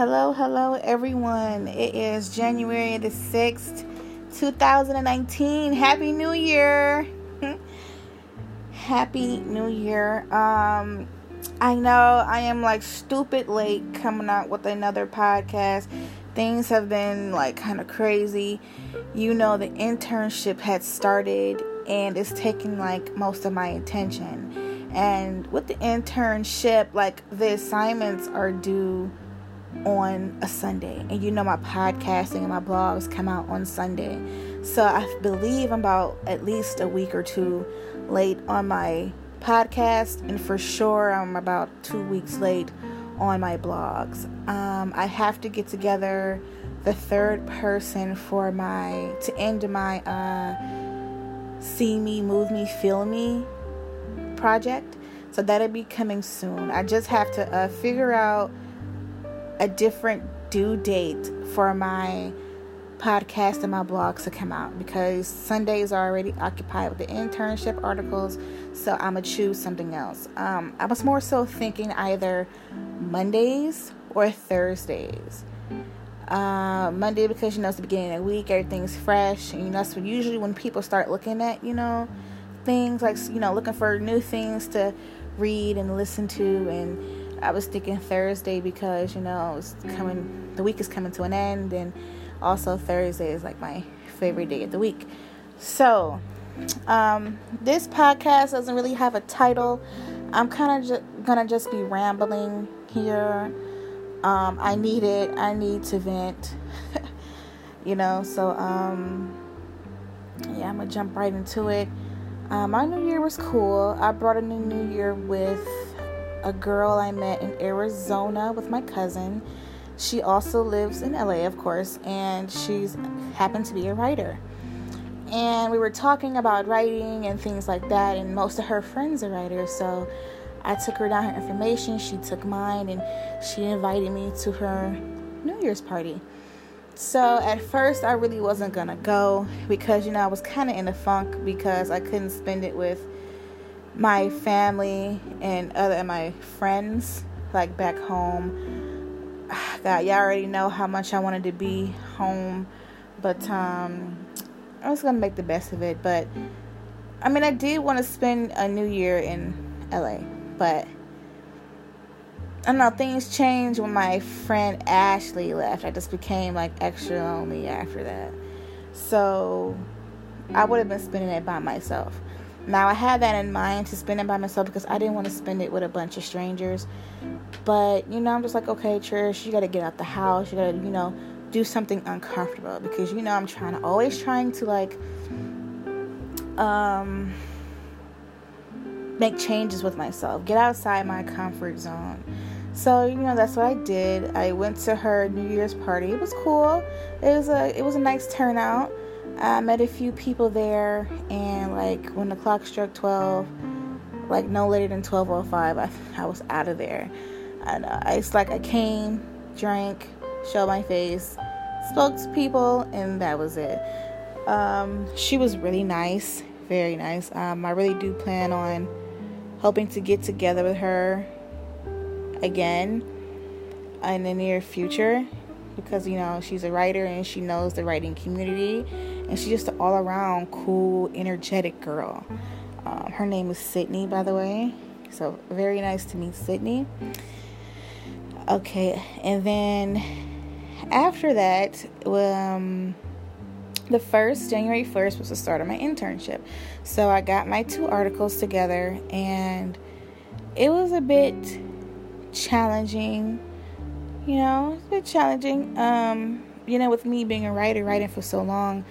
Hello, hello, everyone. It is January the 6th, 2019. Happy New Year! Happy New Year. Um, I know I am like stupid late coming out with another podcast. Things have been like kind of crazy. You know, the internship had started and it's taking like most of my attention. And with the internship, like the assignments are due on a Sunday. And you know, my podcasting and my blogs come out on Sunday. So I believe I'm about at least a week or two late on my podcast, and for sure, I'm about two weeks late on my blogs. Um, I have to get together the third person for my to end my uh, see me, move me, feel me project. So that'll be coming soon. I just have to uh, figure out a different due date for my podcast and my blogs to come out because Sundays are already occupied with the internship articles, so I'm gonna choose something else. Um, I was more so thinking either Mondays or Thursdays. Uh, Monday because you know it's the beginning of the week, everything's fresh, and you know that's when usually when people start looking at you know things like you know looking for new things to read and listen to and I was thinking Thursday because you know it's coming. The week is coming to an end, and also Thursday is like my favorite day of the week. So, um, this podcast doesn't really have a title. I'm kind of ju- gonna just be rambling here. Um, I need it. I need to vent. you know. So, um, yeah, I'm gonna jump right into it. Um, my New Year was cool. I brought a New Year with a girl I met in Arizona with my cousin. She also lives in LA, of course, and she's happened to be a writer. And we were talking about writing and things like that, and most of her friends are writers, so I took her down her information, she took mine, and she invited me to her New Year's party. So at first, I really wasn't gonna go because you know I was kind of in a funk because I couldn't spend it with my family and other and my friends like back home. God, y'all already know how much I wanted to be home, but um, I was gonna make the best of it. But I mean, I did want to spend a new year in LA, but I know. Things changed when my friend Ashley left. I just became like extra lonely after that, so I would have been spending it by myself. Now, I had that in mind to spend it by myself because I didn't want to spend it with a bunch of strangers. But, you know, I'm just like, okay, Trish, you got to get out the house. You got to, you know, do something uncomfortable because, you know, I'm trying to, always trying to, like, um, make changes with myself, get outside my comfort zone. So you know that's what I did. I went to her New Year's party. It was cool. It was a it was a nice turnout. I met a few people there, and like when the clock struck 12, like no later than 12:05, I, I was out of there. And uh, it's like I came, drank, showed my face, spoke to people, and that was it. Um, she was really nice, very nice. Um, I really do plan on hoping to get together with her again in the near future because you know she's a writer and she knows the writing community and she's just an all around cool, energetic girl. Um, her name is Sydney, by the way. So, very nice to meet Sydney. Okay, and then after that, um, the first, January 1st, was the start of my internship. So, I got my two articles together, and it was a bit challenging. You know, it's a bit challenging. Um, you know, with me being a writer, writing for so long,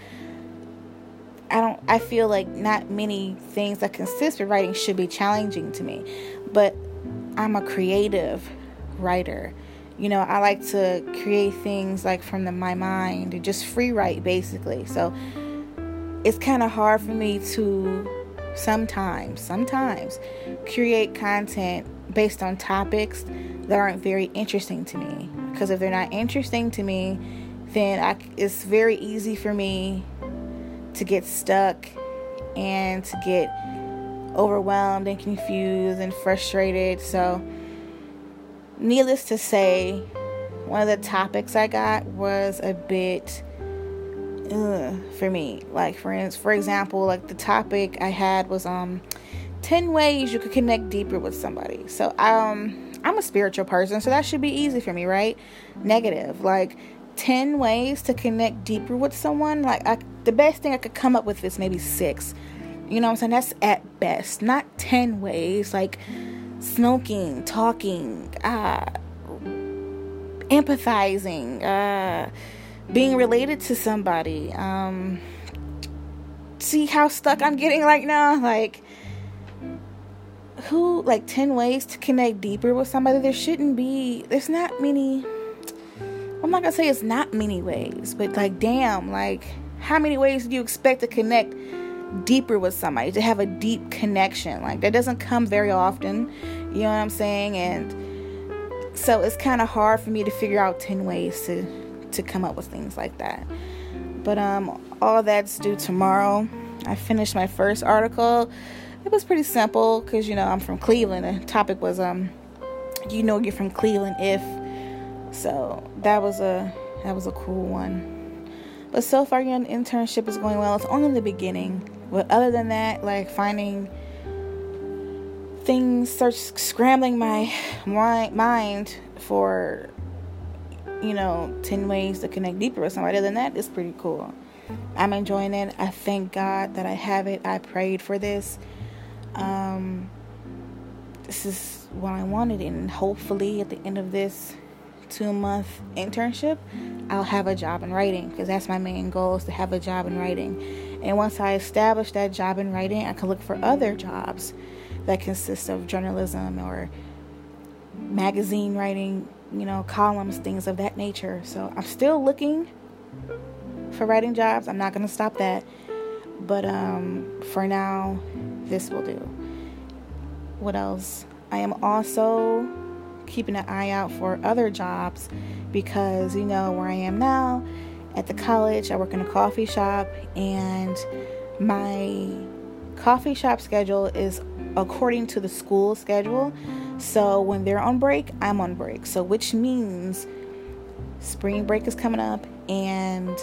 I don't I feel like not many things that consist of writing should be challenging to me. But I'm a creative writer. You know, I like to create things like from the, my mind just free write basically. So it's kind of hard for me to sometimes, sometimes create content based on topics that aren't very interesting to me. Because if they're not interesting to me, then I, it's very easy for me to get stuck and to get overwhelmed and confused and frustrated. So, needless to say, one of the topics I got was a bit uh, for me. Like for for example, like the topic I had was um 10 ways you could connect deeper with somebody. So um I'm a spiritual person, so that should be easy for me, right? Negative. Like 10 ways to connect deeper with someone. Like I, the best thing I could come up with is maybe 6. You know what I'm saying? That's at best. Not 10 ways like smoking, talking, uh empathizing, uh being related to somebody. Um, see how stuck I'm getting right now? Like, who, like 10 ways to connect deeper with somebody? There shouldn't be, there's not many. I'm not gonna say it's not many ways, but like, damn, like, how many ways do you expect to connect deeper with somebody, to have a deep connection? Like, that doesn't come very often, you know what I'm saying? And so it's kind of hard for me to figure out 10 ways to to come up with things like that. But um, all that's due tomorrow. I finished my first article. It was pretty simple because you know I'm from Cleveland. The topic was um, you know you're from Cleveland if. So that was a that was a cool one. But so far, your internship is going well. It's only the beginning. But other than that, like finding things, search scrambling my mind for you know, 10 ways to connect deeper with somebody. Other than that, it's pretty cool. I'm enjoying it. I thank God that I have it. I prayed for this. Um, this is what I wanted, and hopefully, at the end of this two month internship, I'll have a job in writing because that's my main goal is to have a job in writing. And once I establish that job in writing, I can look for other jobs that consist of journalism or magazine writing, you know, columns, things of that nature. So I'm still looking for writing jobs. I'm not going to stop that. But um, for now, this will do. What else? I am also keeping an eye out for other jobs because, you know, where I am now at the college, I work in a coffee shop, and my coffee shop schedule is according to the school schedule. So when they're on break, I'm on break. So which means spring break is coming up and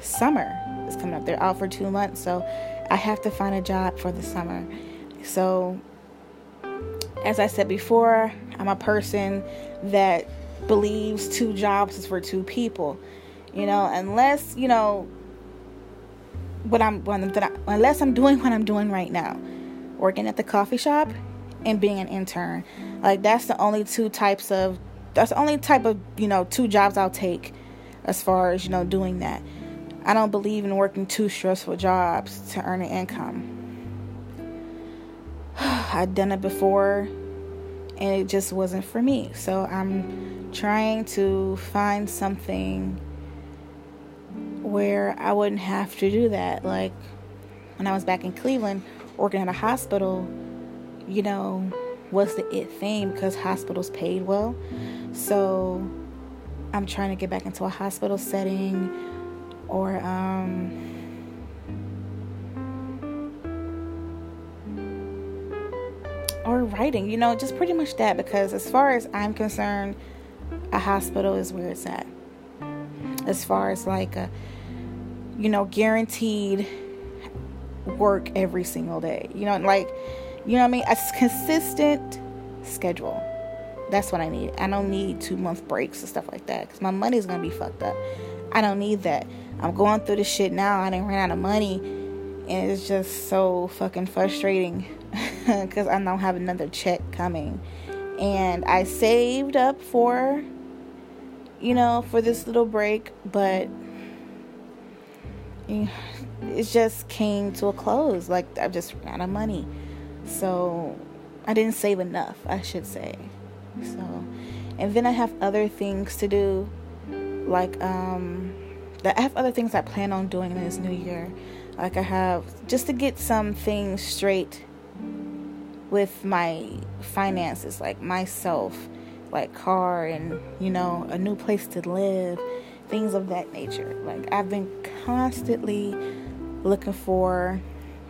summer is coming up. They're out for 2 months, so I have to find a job for the summer. So as I said before, I'm a person that believes two jobs is for two people. You know, unless, you know, what I'm, what I'm unless I'm doing what I'm doing right now, working at the coffee shop and being an intern. Like that's the only two types of that's the only type of, you know, two jobs I'll take as far as, you know, doing that. I don't believe in working two stressful jobs to earn an income. I've done it before and it just wasn't for me. So I'm trying to find something where I wouldn't have to do that. Like when I was back in Cleveland working at a hospital, you know, was the it thing because hospitals paid well. So I'm trying to get back into a hospital setting or um or writing, you know, just pretty much that because as far as I'm concerned, a hospital is where it's at. As far as like a you know, guaranteed work every single day. You know, like you know what I mean? A consistent schedule. That's what I need. I don't need two month breaks and stuff like that because my money's gonna be fucked up. I don't need that. I'm going through this shit now. I didn't run out of money, and it's just so fucking frustrating because I don't have another check coming. And I saved up for, you know, for this little break, but it just came to a close. Like I just ran out of money. So I didn't save enough, I should say. So, and then I have other things to do, like um, I have other things I plan on doing in this new year. Like I have just to get some things straight with my finances, like myself, like car and you know a new place to live, things of that nature. Like I've been constantly looking for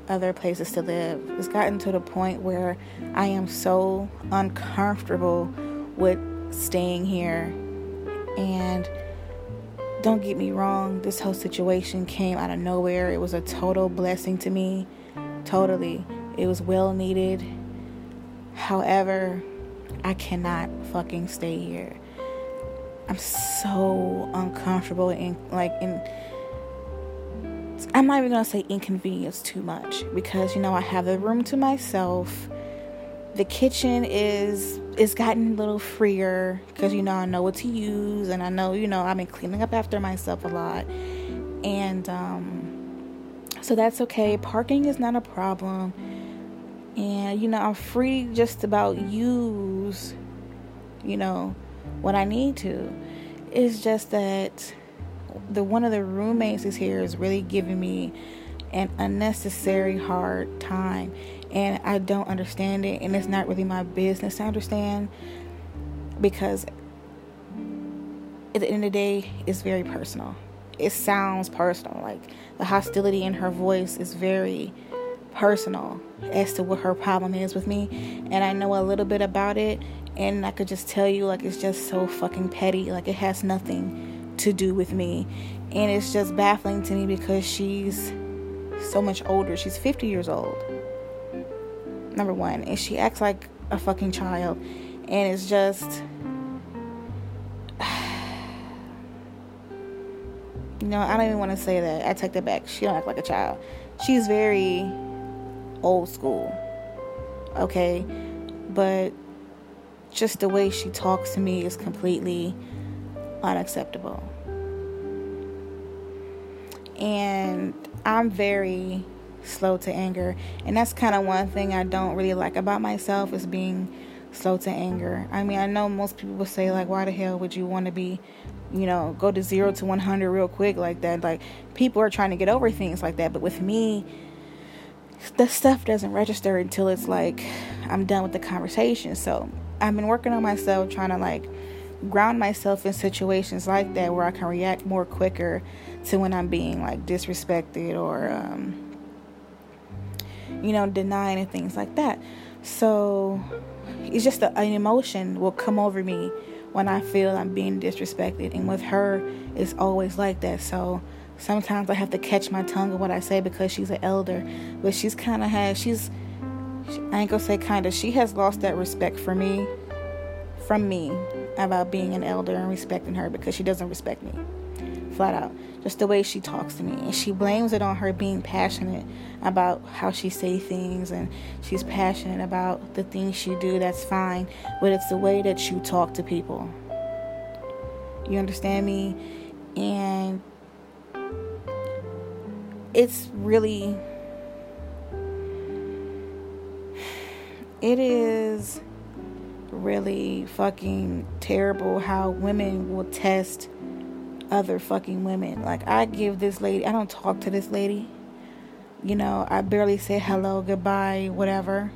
other places to live. It's gotten to the point where I am so uncomfortable with staying here And don't get me wrong, this whole situation came out of nowhere. It was a total blessing to me. Totally. It was well needed. However, I cannot fucking stay here. I'm so uncomfortable and like in I'm not even gonna say inconvenience too much because you know I have the room to myself. The kitchen is is gotten a little freer because you know I know what to use and I know you know I've been cleaning up after myself a lot, and um, so that's okay. Parking is not a problem, and you know I'm free just about use, you know, what I need to. It's just that the one of the roommates is here is really giving me an unnecessary hard time and I don't understand it and it's not really my business to understand because at the end of the day it's very personal. It sounds personal. Like the hostility in her voice is very personal as to what her problem is with me and I know a little bit about it and I could just tell you like it's just so fucking petty like it has nothing to do with me and it's just baffling to me because she's so much older she's 50 years old number one and she acts like a fucking child. And it's just you know I don't even want to say that. I take that back. She don't act like a child. She's very old school okay? But just the way she talks to me is completely unacceptable. And I'm very slow to anger. And that's kind of one thing I don't really like about myself is being slow to anger. I mean, I know most people will say like why the hell would you want to be, you know, go to 0 to 100 real quick like that? Like people are trying to get over things like that, but with me the stuff doesn't register until it's like I'm done with the conversation. So, I've been working on myself, trying to like ground myself in situations like that where I can react more quicker to when I'm being like disrespected or, um, you know, denying and things like that. So it's just a, an emotion will come over me when I feel I'm being disrespected. And with her, it's always like that. So sometimes I have to catch my tongue of what I say because she's an elder. But she's kind of had, she's, I ain't gonna say kind of, she has lost that respect for me, from me, about being an elder and respecting her because she doesn't respect me. Flat out. Just the way she talks to me. And she blames it on her being passionate about how she say things and she's passionate about the things she do. That's fine. But it's the way that you talk to people. You understand me? And it's really it is really fucking terrible how women will test other fucking women. Like I give this lady, I don't talk to this lady. You know, I barely say hello, goodbye, whatever.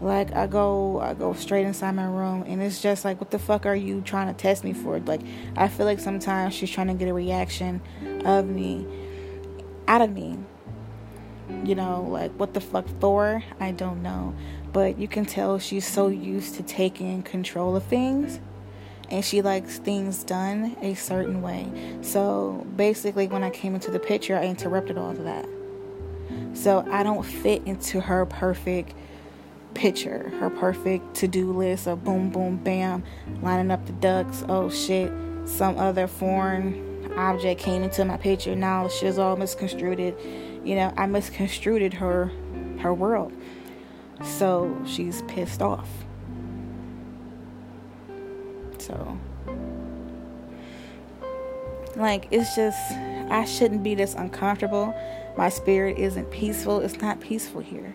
Like I go I go straight inside my room and it's just like what the fuck are you trying to test me for? Like I feel like sometimes she's trying to get a reaction of me out of me. You know, like what the fuck for? I don't know. But you can tell she's so used to taking control of things and she likes things done a certain way. So basically, when I came into the picture, I interrupted all of that. So I don't fit into her perfect picture, her perfect to do list of boom, boom, bam, lining up the ducks. Oh shit, some other foreign object came into my picture. Now she's all misconstrued. You know, I misconstrued her her world. So she's pissed off. So like it's just I shouldn't be this uncomfortable. My spirit isn't peaceful. It's not peaceful here.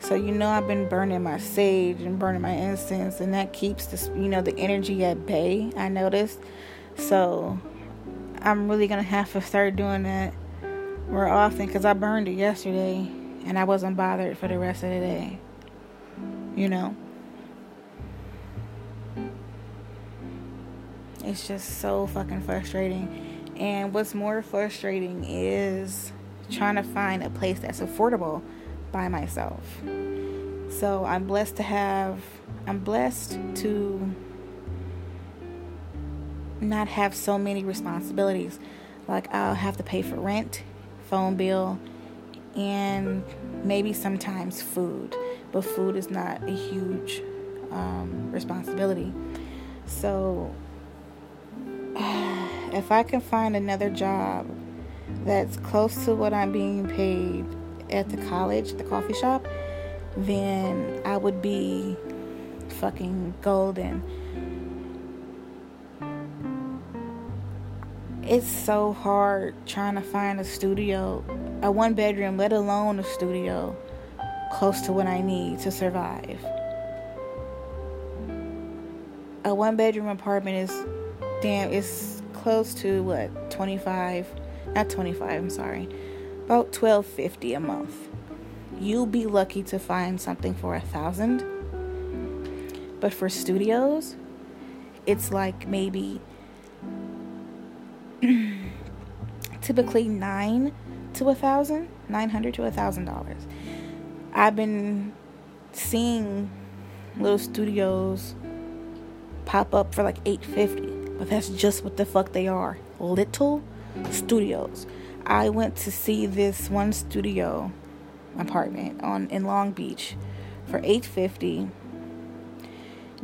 So you know I've been burning my sage and burning my incense and that keeps this you know the energy at bay, I noticed. So I'm really gonna have to start doing that more often because I burned it yesterday and I wasn't bothered for the rest of the day. You know? It's just so fucking frustrating. And what's more frustrating is trying to find a place that's affordable by myself. So I'm blessed to have, I'm blessed to not have so many responsibilities. Like I'll have to pay for rent, phone bill, and maybe sometimes food. But food is not a huge um, responsibility. So if I can find another job that's close to what I'm being paid at the college, the coffee shop, then I would be fucking golden. It's so hard trying to find a studio, a one bedroom, let alone a studio, close to what I need to survive. A one bedroom apartment is damn, it's close to what, 25, not 25, I'm sorry, about 1250 a month. You'll be lucky to find something for a thousand but for studios, it's like maybe typically nine to a thousand, nine hundred to a thousand dollars. I've been seeing little studios pop up for like eight fifty, but that's just what the fuck they are. Little studios. I went to see this one studio apartment on in Long Beach for eight fifty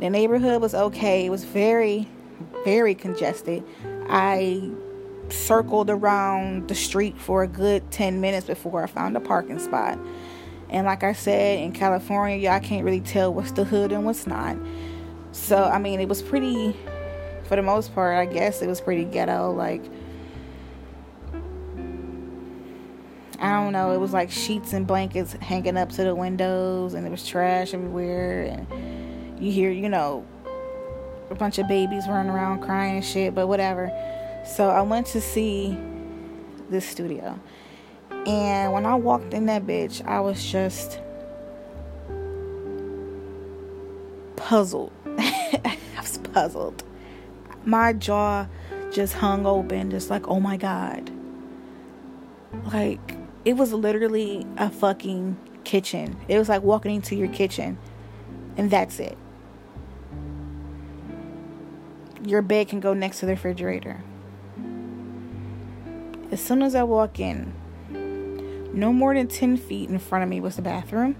the neighborhood was okay. It was very, very congested. I circled around the street for a good 10 minutes before I found a parking spot. And like I said, in California, y'all can't really tell what's the hood and what's not. So, I mean, it was pretty, for the most part, I guess it was pretty ghetto. Like, I don't know, it was like sheets and blankets hanging up to the windows, and there was trash everywhere. And you hear, you know, a bunch of babies running around crying and shit, but whatever. So I went to see this studio. And when I walked in that bitch, I was just puzzled. I was puzzled. My jaw just hung open, just like, oh my God. Like, it was literally a fucking kitchen. It was like walking into your kitchen, and that's it your bed can go next to the refrigerator. As soon as I walk in, no more than 10 feet in front of me was the bathroom.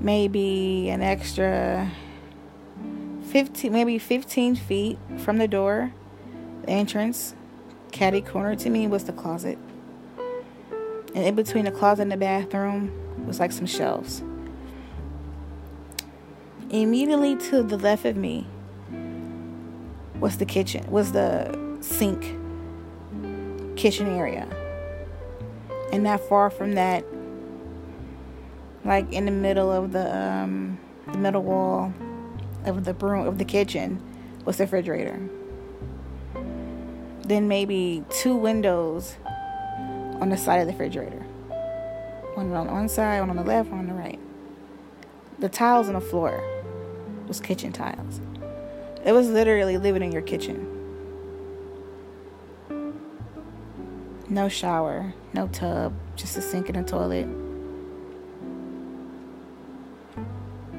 Maybe an extra 15, maybe 15 feet from the door, the entrance, caddy corner to me was the closet. And in between the closet and the bathroom was like some shelves. Immediately to the left of me was the kitchen, was the sink kitchen area. And not far from that, like in the middle of the um, the middle wall of the room of the kitchen was the refrigerator. Then maybe two windows on the side of the refrigerator. One on one side, one on the left, one on the right. The tiles on the floor was kitchen tiles. It was literally living in your kitchen. No shower, no tub, just a sink and a toilet.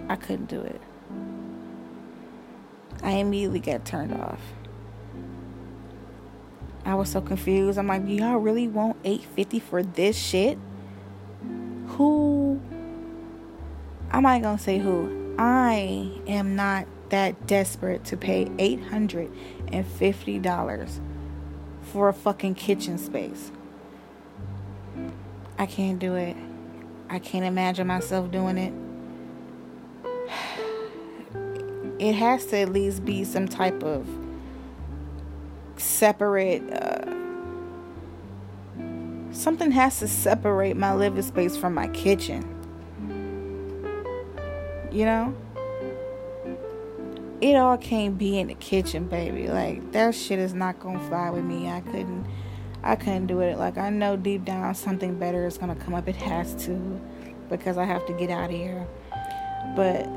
I couldn't do it. I immediately got turned off. I was so confused. I'm like, y'all really want 850 for this shit? Who I'm not gonna say who. I am not that desperate to pay $850 for a fucking kitchen space. I can't do it. I can't imagine myself doing it. It has to at least be some type of separate. Uh, something has to separate my living space from my kitchen. You know? it all can't be in the kitchen, baby. Like that shit is not gonna fly with me. I couldn't I couldn't do it. Like I know deep down something better is gonna come up. It has to because I have to get out of here. But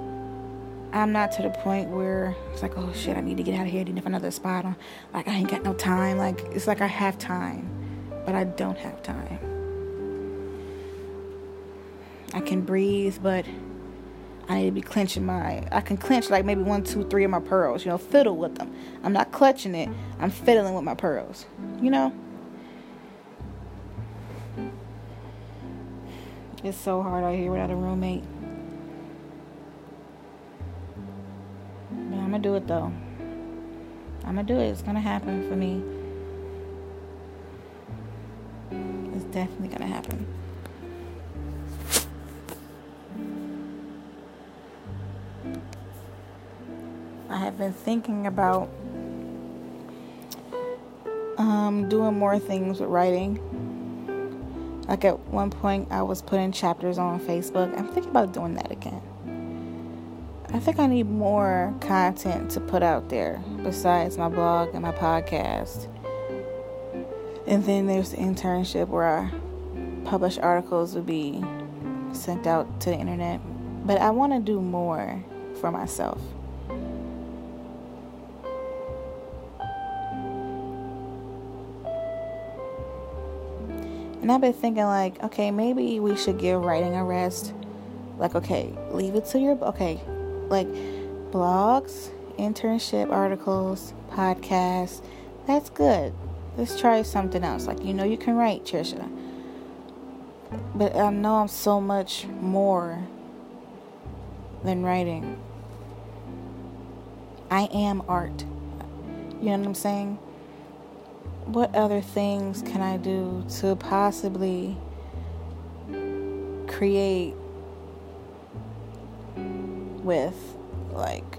I'm not to the point where it's like, oh shit, I need to get out of here. I need to find another spot. On. Like I ain't got no time. Like it's like I have time, but I don't have time. I can breathe, but I need to be clenching my. I can clench like maybe one, two, three of my pearls. You know, fiddle with them. I'm not clutching it. I'm fiddling with my pearls. You know. It's so hard out here without a roommate. Do it though. I'm gonna do it. It's gonna happen for me. It's definitely gonna happen. I have been thinking about um, doing more things with writing. Like at one point, I was putting chapters on Facebook. I'm thinking about doing that again. I think I need more content to put out there besides my blog and my podcast. And then there's the internship where I publish articles would be sent out to the internet. But I want to do more for myself. And I've been thinking, like, okay, maybe we should give writing a rest. Like, okay, leave it to your, okay, like blogs, internship articles, podcasts. That's good. Let's try something else. Like, you know, you can write, Trisha. But I know I'm so much more than writing. I am art. You know what I'm saying? what other things can I do to possibly create with, like,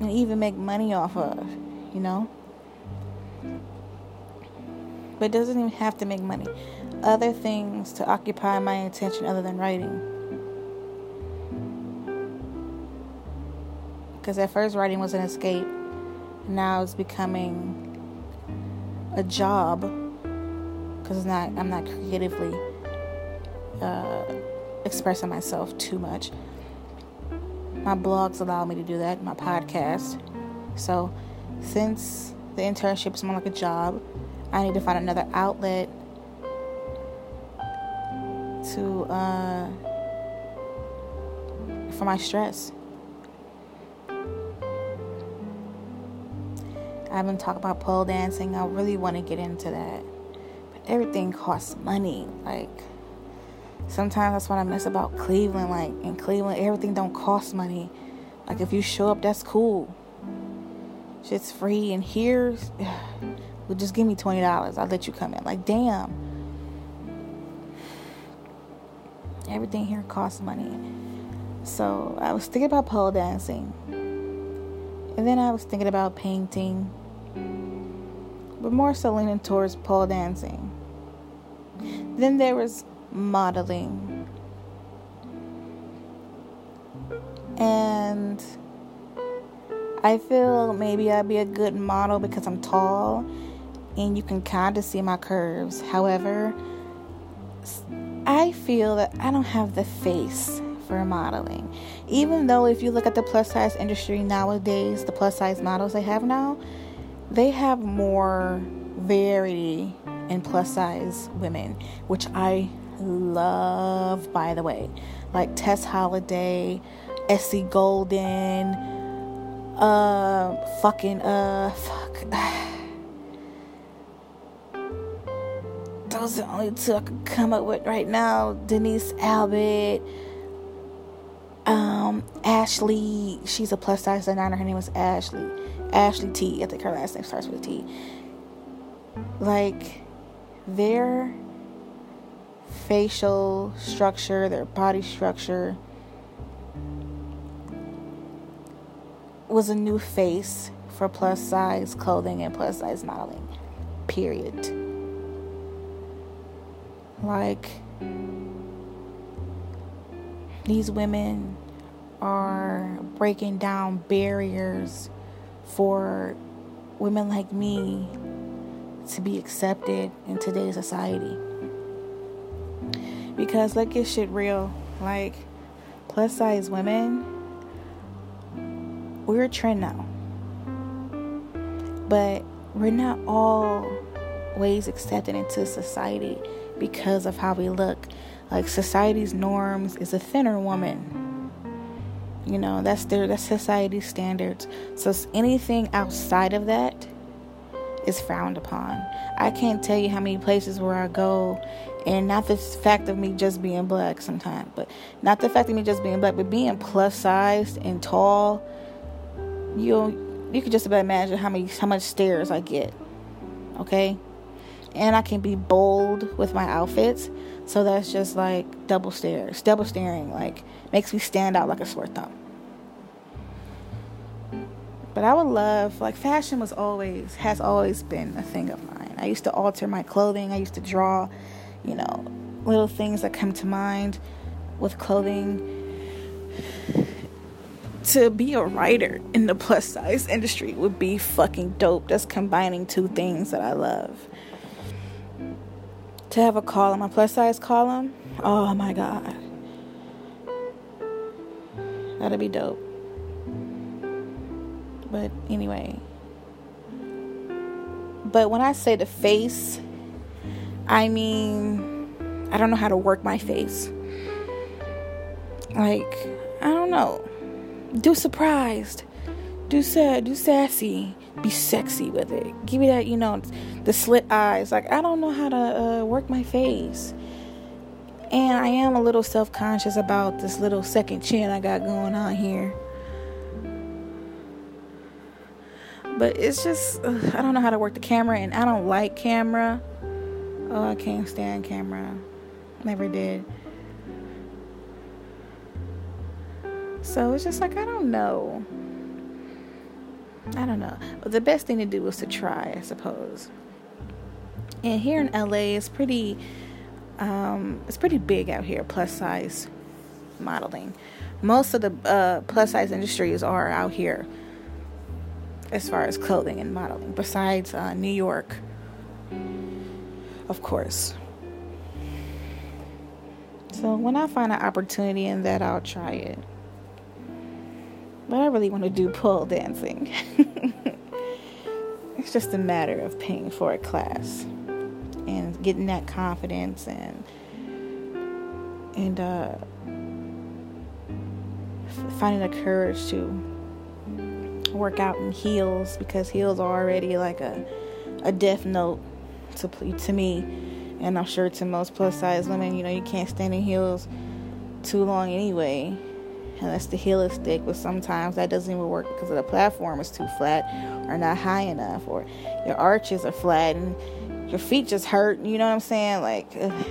and even make money off of, you know? But it doesn't even have to make money. Other things to occupy my attention other than writing. Because at first, writing was an escape. Now it's becoming a job because not I'm not creatively uh, expressing myself too much. My blogs allow me to do that. My podcast. So since the internship is more like a job, I need to find another outlet to uh, for my stress. I've been talking about pole dancing. I really want to get into that. But everything costs money. Like sometimes that's what I miss about Cleveland. Like in Cleveland, everything don't cost money. Like if you show up, that's cool. Shit's free. And here, well, just give me twenty dollars. I'll let you come in. Like damn. Everything here costs money. So I was thinking about pole dancing. And then I was thinking about painting but more so leaning towards pole dancing. Then there was modeling. And I feel maybe I'd be a good model because I'm tall and you can kind of see my curves. However, I feel that I don't have the face for modeling. Even though, if you look at the plus size industry nowadays, the plus size models they have now, they have more variety in plus size women, which I love, by the way. Like Tess Holliday, Essie Golden, uh, fucking, uh, fuck. Those are the only two I can come up with right now. Denise Albert, um, Ashley, she's a plus size designer. Her name is Ashley. Ashley T. I think her last name starts with T. Like, their facial structure, their body structure was a new face for plus size clothing and plus size modeling. Period. Like, these women are breaking down barriers for women like me to be accepted in today's society. Because let's get shit real. Like, plus size women, we're a trend now. But we're not always accepted into society because of how we look. Like, society's norms is a thinner woman. You know, that's their that's society standards. So anything outside of that is frowned upon. I can't tell you how many places where I go and not the fact of me just being black sometimes, but not the fact of me just being black, but being plus sized and tall, you you can just about imagine how many how much stares I get. Okay? And I can be bold with my outfits. So that's just like double stares, double staring, like makes me stand out like a sore thumb. But I would love, like, fashion was always, has always been a thing of mine. I used to alter my clothing, I used to draw, you know, little things that come to mind with clothing. To be a writer in the plus size industry would be fucking dope. That's combining two things that I love to have a column, a plus size column. Oh my god. That'd be dope. But anyway. But when I say the face, I mean, I don't know how to work my face. Like, I don't know. Do surprised. Do sad. Do sassy be sexy with it. Give me that, you know, the slit eyes. Like, I don't know how to uh, work my face. And I am a little self conscious about this little second chin I got going on here. But it's just, uh, I don't know how to work the camera, and I don't like camera. Oh, I can't stand camera. Never did. So it's just like, I don't know. I don't know. But the best thing to do is to try, I suppose. And here in LA, it's pretty, um, it's pretty big out here. Plus size modeling. Most of the uh, plus size industries are out here, as far as clothing and modeling. Besides uh, New York, of course. So when I find an opportunity in that, I'll try it. But I really want to do pole dancing. it's just a matter of paying for a class and getting that confidence and and uh, finding the courage to work out in heels because heels are already like a a death note to to me and I'm sure to most plus size women you know you can't stand in heels too long anyway unless the heel is thick, but sometimes that doesn't even work because the platform is too flat or not high enough, or your arches are flat and your feet just hurt. You know what I'm saying? Like, ugh.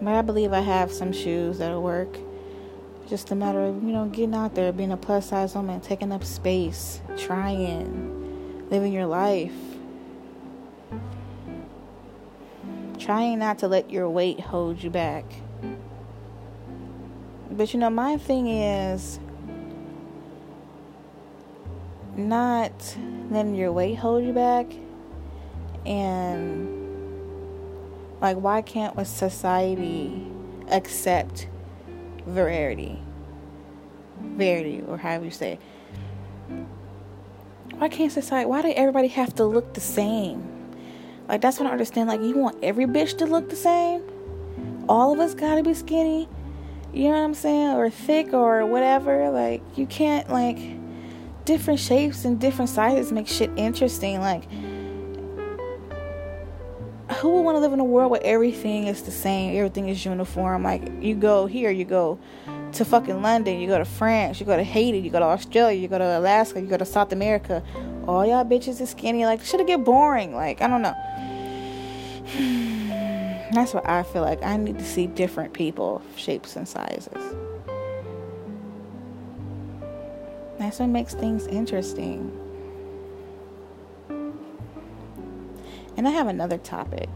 but I believe I have some shoes that'll work. Just a matter of you know getting out there, being a plus size woman, taking up space, trying, living your life. Trying not to let your weight hold you back. But you know, my thing is not letting your weight hold you back and like why can't society accept variety Verity, or however you say why can't society why do everybody have to look the same like that's what i understand like you want every bitch to look the same all of us gotta be skinny you know what I'm saying? Or thick or whatever. Like, you can't, like, different shapes and different sizes make shit interesting. Like, who would want to live in a world where everything is the same, everything is uniform? Like, you go here, you go to fucking London, you go to France, you go to Haiti, you go to Australia, you go to Alaska, you go to South America. All y'all bitches is skinny. Like, should it get boring? Like, I don't know. That's what I feel like. I need to see different people, shapes, and sizes. That's what makes things interesting. And I have another topic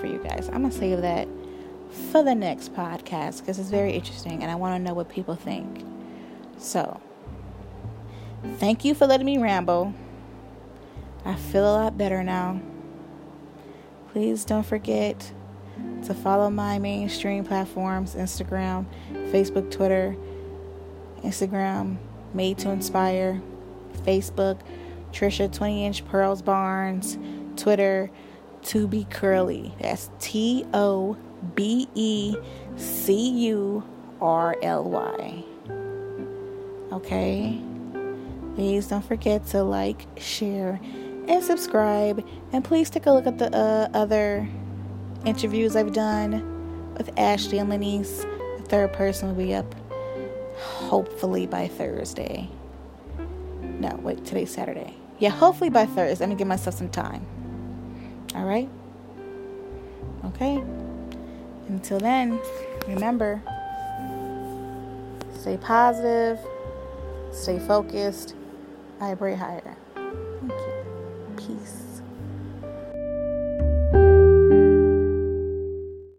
for you guys. I'm going to save that for the next podcast because it's very interesting and I want to know what people think. So, thank you for letting me ramble. I feel a lot better now. Please don't forget to follow my mainstream platforms Instagram, Facebook, Twitter, Instagram, Made to Inspire, Facebook, Trisha 20 Inch Pearls Barnes, Twitter, To Be Curly. That's T O B E C U R L Y. Okay? Please don't forget to like, share, and subscribe. And please take a look at the uh, other interviews I've done with Ashley and Lenise. The third person will be up hopefully by Thursday. No, wait, today's Saturday. Yeah, hopefully by Thursday. Let me give myself some time. All right? Okay? Until then, remember stay positive, stay focused, vibrate higher. Thank you. Peace.